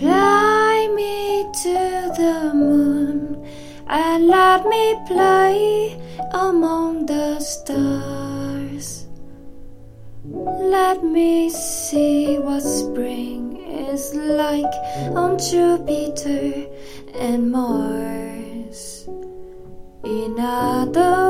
Fly me to the moon and let me play among the stars. Let me see what spring is like on Jupiter and Mars. In other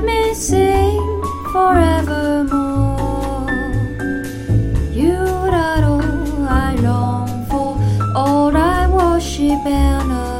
let me sing forevermore. You are all I long for, all I worship and adore.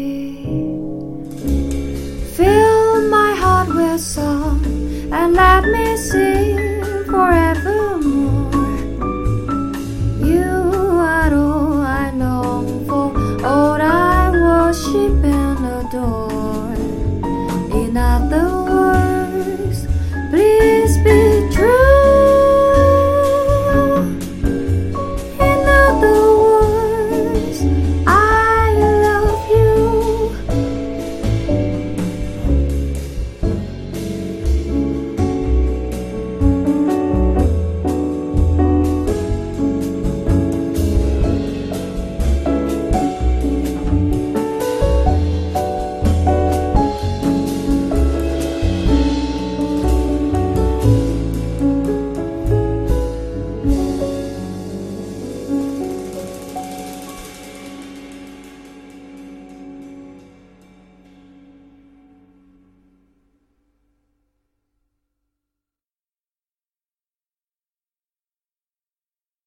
slap me